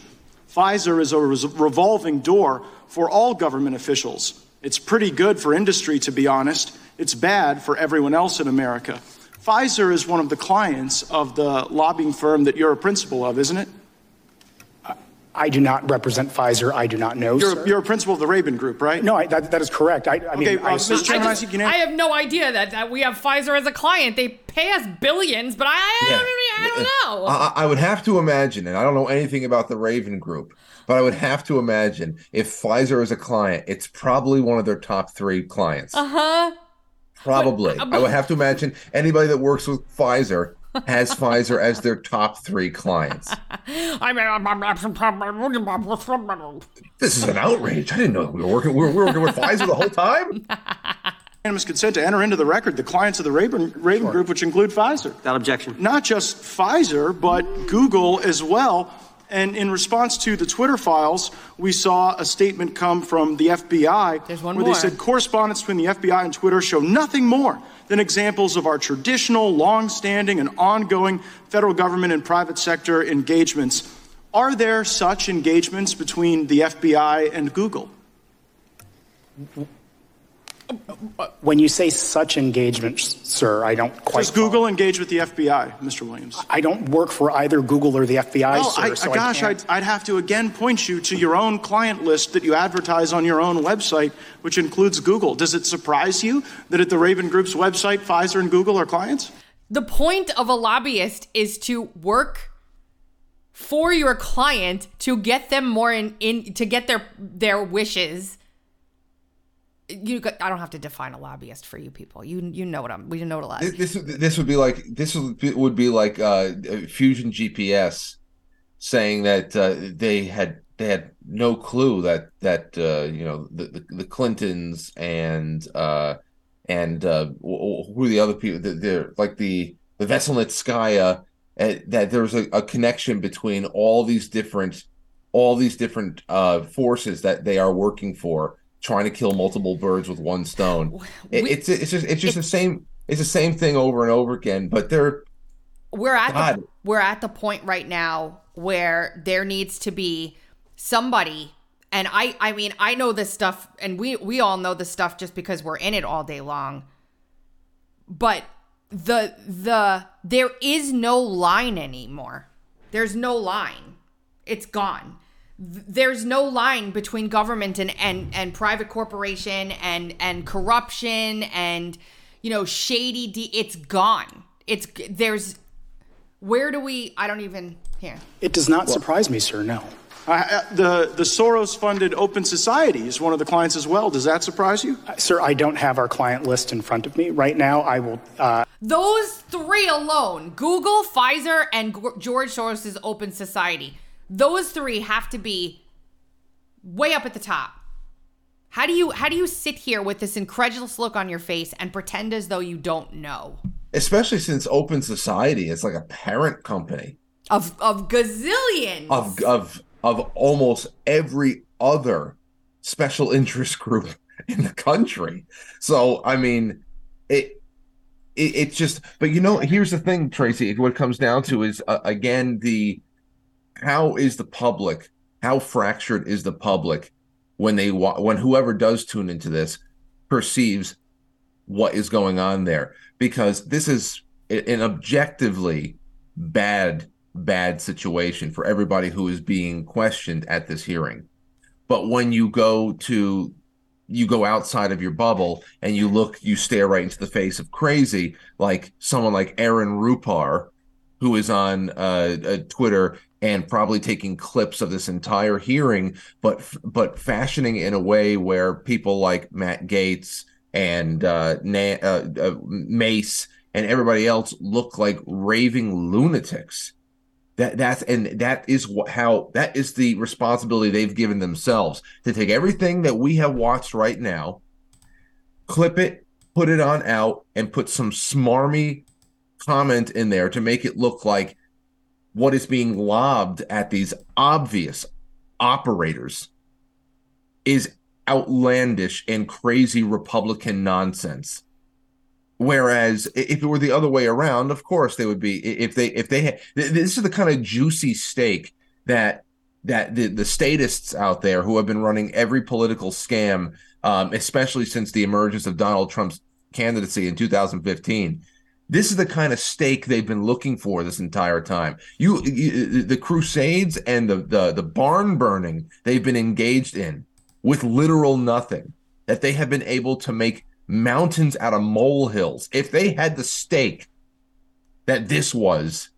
Pfizer is a revolving door for all government officials. It's pretty good for industry, to be honest. It's bad for everyone else in America. Pfizer is one of the clients of the lobbying firm that you're a principal of, isn't it? I do not represent Pfizer. I do not know. You're, sir. you're a principal of the Raven Group, right? No, I, that, that is correct. I, I mean, Okay, I uh, assume- Mr. Chairman, I think you I have no idea that, that we have Pfizer as a client. They pay us billions, but I, I, Yeah. don't, I don't know. I, I would have to imagine, and I don't know anything about the Raven Group, but I would have to imagine if Pfizer is a client, it's probably one of their top three clients. Uh huh. Probably. but- I would have to imagine anybody that works with Pfizer has Pfizer as their top three clients. (laughs) I mean, This is an outrage. I didn't know we were working. We were, we were working with Pfizer the whole time. (laughs) Unanimous consent to enter into the record the clients of the Raven, Raven Group, which include Pfizer. Without objection. Not just Pfizer, but Google as well. And in response to the Twitter files, we saw a statement come from the FBI one where more. they said correspondence between the FBI and Twitter show nothing more than examples of our traditional, long-standing, and ongoing federal government and private sector engagements. Are there such engagements between the FBI and Google? When you say such engagement, sir, I don't quite. Does Google engage with the FBI, Mr. Williams? I don't work for either Google or the FBI, Oh, sir. I, so gosh, I I'd, I'd have to again point you to your own client list that you advertise on your own website, which includes Google. Does it surprise you that at the Raven Group's website, Pfizer and Google are clients? the point of a lobbyist is to work for your client to get them more in, in to get their their wishes. You, I don't have to define a lobbyist for you people. You you know what I'm. We know what a lobbyist. This this, would be like this would be, would be like uh, Fusion GPS saying that uh, they had they had no clue that that uh, you know the, the the Clintons and uh, and uh, wh- wh- who are the other people that they're like the the Veselnitskaya uh, that there's a, a connection between all these different all these different uh, forces that they are working for trying to kill multiple birds with one stone. It- We- it's it's just it's just the same it's the same thing over and over again but they're we're at the, we're at the point right now where there needs to be somebody and I I mean I know this stuff and we we all know this stuff just because we're in it all day long. But the the there is no line anymore. There's no line. It's gone there's no line between government and and and private corporation and and corruption and you know shady de- it's gone it's there's where do we i don't even here It does not surprise me, sir. No. Uh, the the Soros-funded Open Society is one of the clients as well. Does that surprise you? Uh, Sir, I don't have our client list in front of me right now. I will. Uh, those three alone google pfizer and G- george soros's open society those three have to be way up at the top how do you how do you sit here with this incredulous look on your face and pretend as though you don't know especially since Open Society is like a parent company of of gazillions of of of almost every other special interest group (laughs) in the country. So I mean, it it it's just. But you know, here's the thing, Tracy. What it comes down to is uh, again the how is the public how fractured is the public when they when whoever does tune into this perceives what is going on there? Because this is an objectively bad bad situation for everybody who is being questioned at this hearing. But when you go to you go outside of your bubble and you look you stare right into the face of crazy like someone like Aaron Rupar who is on uh, uh, Twitter and probably taking clips of this entire hearing, but but fashioning in a way where people like Matt Gaetz and uh, Na- uh, uh, Mace and everybody else look like raving lunatics. That that's and that is how that is the responsibility they've given themselves to take everything that we have watched right now, clip it, put it on out, and put some smarmy comment in there to make it look like what is being lobbed at these obvious operators is outlandish and crazy Republican nonsense. Whereas if it were the other way around, of course they would be. If they if they had, this is the kind of juicy steak that that the the statists out there who have been running every political scam, um, especially since the emergence of Donald Trump's candidacy in 2015. This is the kind of stake they've been looking for this entire time. You, you the crusades and the, the the barn burning they've been engaged in with literal nothing that they have been able to make mountains out of molehills. If they had the stake that this was,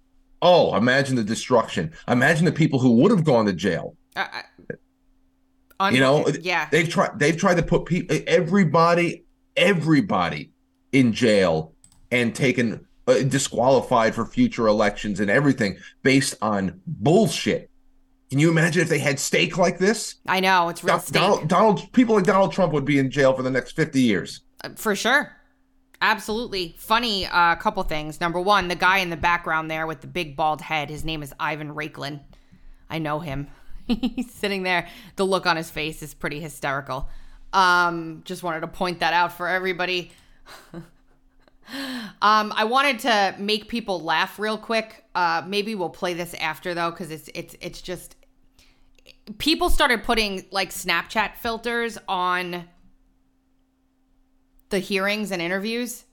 oh, imagine the destruction. Imagine the people who would have gone to jail. Uh, you know, yeah, they've tried. They've tried to put people, everybody, everybody in jail and taken uh, disqualified for future elections and everything based on bullshit. Can you imagine if they had stake like this? I know it's real. Donald, Donald, people like Donald Trump would be in jail for the next fifty years. Uh, for sure. Absolutely. Funny a uh, couple things. Number one, the guy in the background there with the big bald head, his name is Ivan Raiklin. I know him. (laughs) He's sitting there. The look on his face is pretty hysterical. Um, just wanted to point that out for everybody. (laughs) um, I wanted to make people laugh real quick. Uh, maybe we'll play this after though, because it's it's it's just people started putting like Snapchat filters on the hearings and interviews?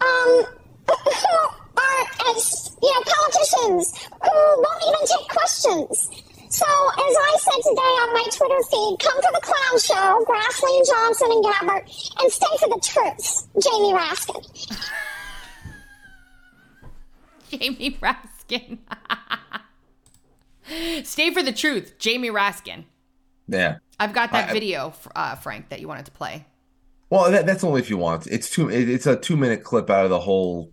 Um, who are you know politicians who won't even take questions. So, as I said today on my Twitter feed, come to the clown show, Grassley and Johnson and Gabbard, and stay for the truth, Jamie Raskin. (laughs) Jamie Raskin. (laughs) stay for the truth, Jamie Raskin. Yeah. I've got that I, video, uh, Frank, that you wanted to play. Well, that, that's only if you want. It's two. It's a two minute clip out of the whole.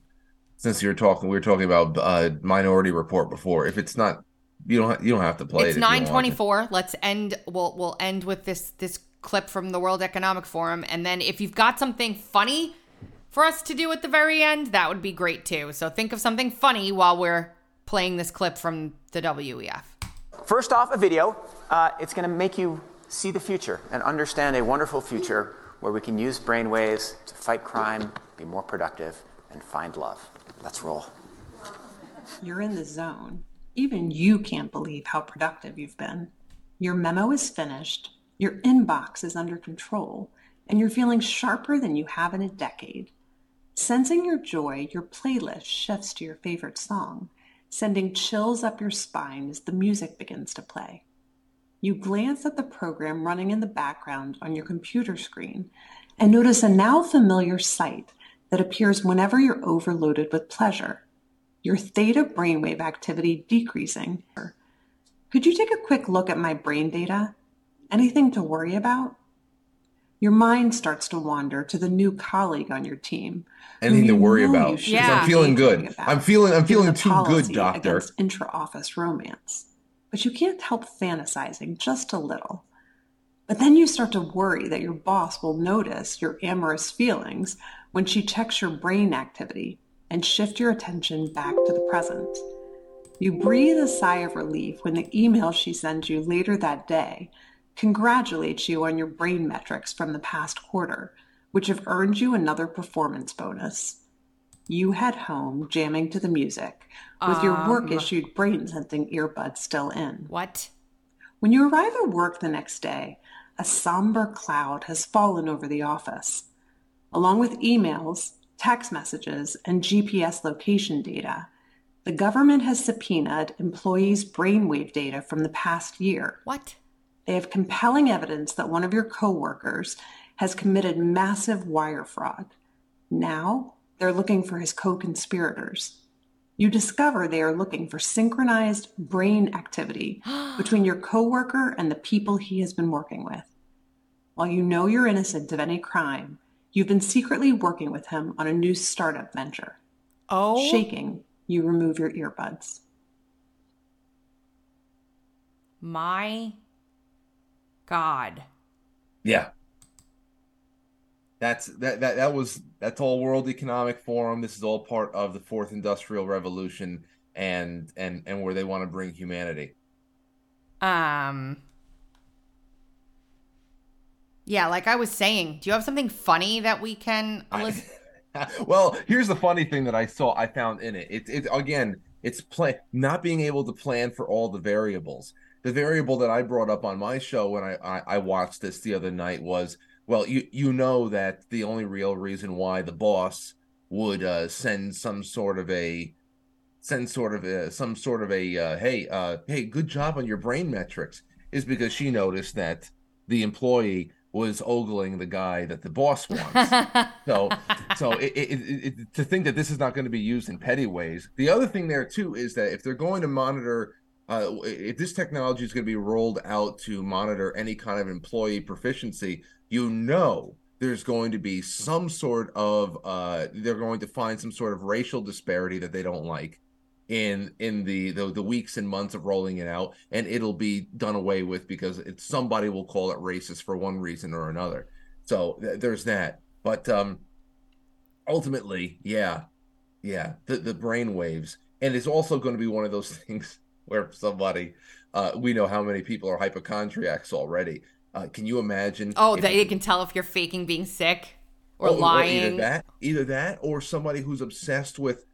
Since you're talking, we were talking about uh, Minority Report before. If it's not, you don't. You don't have to play it's it. It's nine twenty four. Let's end. We'll we'll end with this this clip from the World Economic Forum, and then if you've got something funny for us to do at the very end, that would be great too. So think of something funny while we're playing this clip from the WEF. First off, a video. Uh, it's going to make you see the future and understand a wonderful future where we can use brainwaves to fight crime, be more productive, and find love. Let's roll. You're in the zone. Even you can't believe how productive you've been. Your memo is finished, your inbox is under control, and you're feeling sharper than you have in a decade. Sensing your joy, your playlist shifts to your favorite song, sending chills up your spine as the music begins to play. You glance at the program running in the background on your computer screen and notice a now familiar sight that appears whenever you're overloaded with pleasure. Your theta brainwave activity decreasing. Could you take a quick look at my brain data? Anything to worry about? Your mind starts to wander to the new colleague on your team. Anything to worry about? Yeah. I'm feeling good. I'm feeling. I'm feeling too good, doctor. Intra-office romance but you can't help fantasizing just a little. But then you start to worry that your boss will notice your amorous feelings when she checks your brain activity and shift your attention back to the present. You breathe a sigh of relief when the email she sends you later that day congratulates you on your brain metrics from the past quarter, which have earned you another performance bonus. You head home jamming to the music with um, your work issued brain sensing earbuds still in. What? When you arrive at work the next day, a somber cloud has fallen over the office. Along with emails, text messages, and GPS location data, the government has subpoenaed employees' brainwave data from the past year. What? They have compelling evidence that one of your coworkers has committed massive wire fraud. Now, they're looking for his co conspirators. You discover they are looking for synchronized brain activity (gasps) between your coworker and the people he has been working with. While you know you're innocent of any crime, you've been secretly working with him on a new startup venture. Oh. Shaking, you remove your earbuds. My God. Yeah that's that, that that was that's all World Economic Forum. This is all part of the fourth industrial revolution and and and where they want to bring humanity. Um Yeah, like I was saying, do you have something funny that we can listen? (laughs) well, here's the funny thing that I saw, I found in it. It, it again, it's plan not being able to plan for all the variables. The variable that I brought up on my show when I, I, I watched this the other night was, well, you you know that the only real reason why the boss would uh, send some sort of a send sort of a, some sort of a uh, hey uh, hey good job on your brain metrics is because she noticed that the employee was ogling the guy that the boss wants. so, so (laughs) it, it, it, to think that this is not going to be used in petty ways. The other thing there too is that if they're going to monitor, uh, if this technology is going to be rolled out to monitor any kind of employee proficiency, you know there's going to be some sort of uh, they're going to find some sort of racial disparity that they don't like in in the, the the weeks and months of rolling it out and it'll be done away with because it's somebody will call it racist for one reason or another. So th- there's that. But um ultimately yeah yeah the the brain waves. And it's also going to be one of those (laughs) things where somebody uh we know how many people are hypochondriacs already. Uh can you imagine Oh, that you can tell if you're faking being sick or, or- or lying. either that either that or somebody who's obsessed with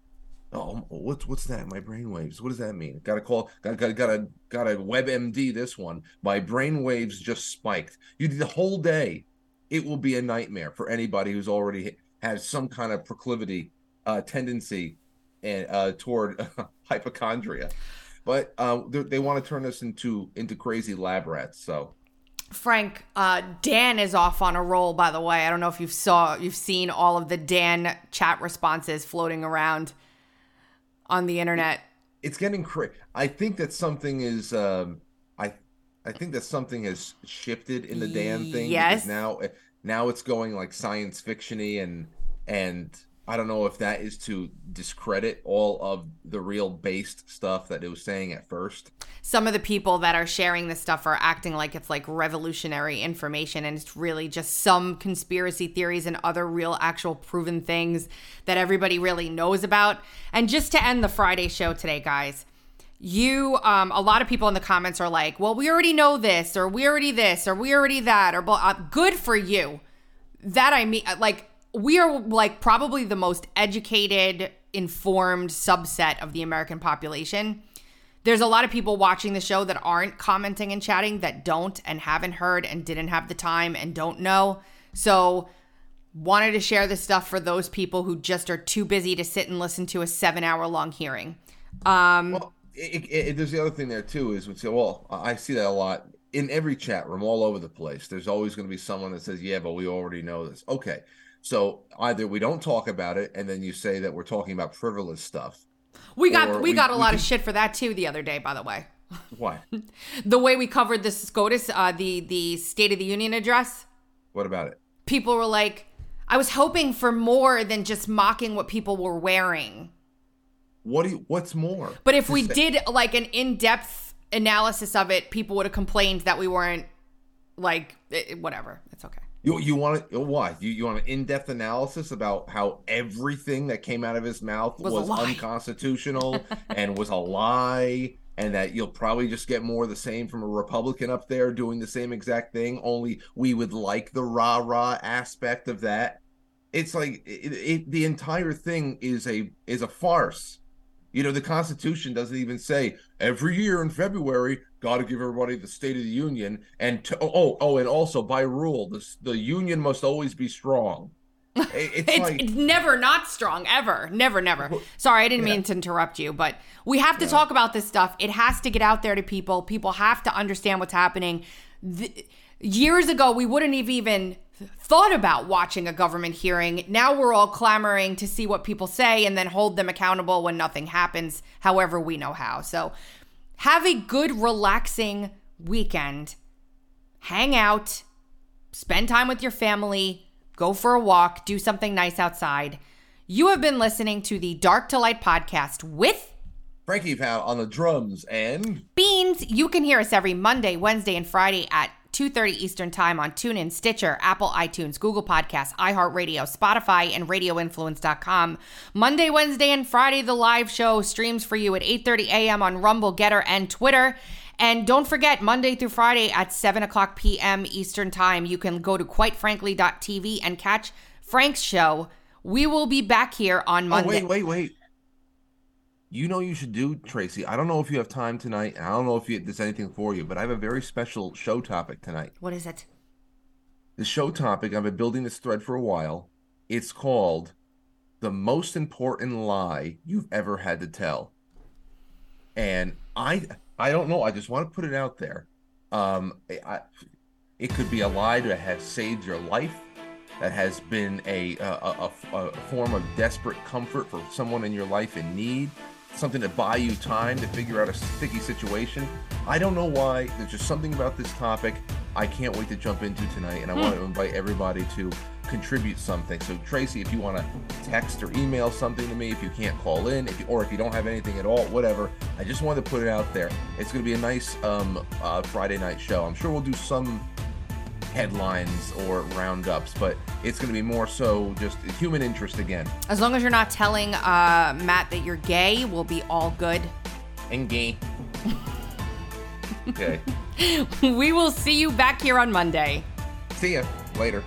oh what's what's that? My brainwaves what does that mean? Gotta call gotta gotta gotta, gotta webmd this one. My brainwaves just spiked. You the whole day it will be a nightmare for anybody who's already has some kind of proclivity uh tendency and uh toward (laughs) hypochondria. But uh they, they want to turn us into into crazy lab rats so. Frank, uh, Dan is off on a roll. By the way, I don't know if you've saw you've seen all of the Dan chat responses floating around on the internet. it's getting crazy. I think that something is. Um, I I think that something has shifted in the Dan thing. Yes. Now now it's going like science fictiony and and I don't know if that is to discredit all of the real based stuff that it was saying at first. Some of the people that are sharing this stuff are acting like it's like revolutionary information, and it's really just some conspiracy theories and other real, actual proven things that everybody really knows about. And just to end the Friday show today, guys, you um a lot of people in the comments are like well we already know this or we already this or we already that or blah, uh, good for you that i mean like we are like probably the most educated informed subset of the american population there's a lot of people watching the show that aren't commenting and chatting that don't and haven't heard and didn't have the time and don't know so wanted to share this stuff for those people who just are too busy to sit and listen to a seven hour long hearing um It, it, it- there's the other thing there too is we say, well, I see that a lot in every chat room all over the place. There's always going to be someone that says, yeah, but we already know this. Okay, so either we don't talk about it, and then you say that we're talking about frivolous stuff. We got we, we- got a we lot can- of shit for that too the other day, by the way. Why? (laughs) The way we covered the SCOTUS, uh, the the State of the Union address, What about it? people were like, "I was hoping for more than just mocking what people were wearing." What do you? What's more? But if we say- did like an in depth analysis of it, people would have complained that we weren't like eh, whatever. It's okay. You you want to why you you want an in depth analysis about how everything that came out of his mouth Was was, unconstitutional (laughs) and was a lie, and that you'll probably just get more of the same from a Republican up there doing the same exact thing. Only we would like the rah rah aspect of that. It's like it, it, the entire thing is a is a farce. You know, the Constitution doesn't even say every year in February, got to give everybody the State of the Union, and to, oh, oh, oh, and also by rule, the the Union must always be strong. (laughs) It's, It's, like it's never not strong ever never never. Sorry i didn't mean to interrupt you but we have to talk about this stuff. It has to get out there to people. People have to understand what's happening. Th- years ago we wouldn't have even thought about watching a government hearing. Now we're all clamoring to see what people say and then hold them accountable when nothing happens however we know how. So have a good relaxing weekend. Hang out. Spend time with your family, go for a walk, do something nice outside. You have been listening to the Dark to Light podcast with Frankie Pow on the drums and Beanz. You can hear us every Monday, Wednesday, and Friday at 2:30 Eastern Time on TuneIn, Stitcher, Apple iTunes, Google Podcasts, iHeartRadio, Spotify, and RadioInfluence.com. Monday, Wednesday, and Friday, the live show streams for you at 8:30 a.m. on Rumble, Gettr, and Twitter. And don't forget, Monday through Friday at 7 o'clock p.m. Eastern Time, you can go to quitefrankly.tv and catch Frank's show. We will be back here on Monday. Oh, wait, wait, wait. You know you should do, Tracy. I don't know if you have time tonight. and I don't know if you, there's anything for you, but I have a very special show topic tonight. What is it? The show topic, I've been building this thread for a while. It's called The Most Important Lie You've Ever Had to Tell. And I I don't know. I just want to put it out there. Um, I, it could be a lie that has saved your life, that has been a, a, a, a form of desperate comfort for someone in your life in need, something to buy you time to figure out a sticky situation. I don't know why. There's just something about this topic I can't wait to jump into tonight, and I want to invite everybody to contribute something. So Tracy, if you want to text or email something to me, if you can't call in, if you, or if you don't have anything at all, whatever, I just wanted to put it out there. It's going to be a nice um, uh, Friday night show. I'm sure we'll do some headlines or roundups, but it's going to be more so just human interest again. As long as you're not telling uh, Matt that you're gay, we'll be all good. And gay. (laughs) okay. we will see you back here on Monday. See ya later.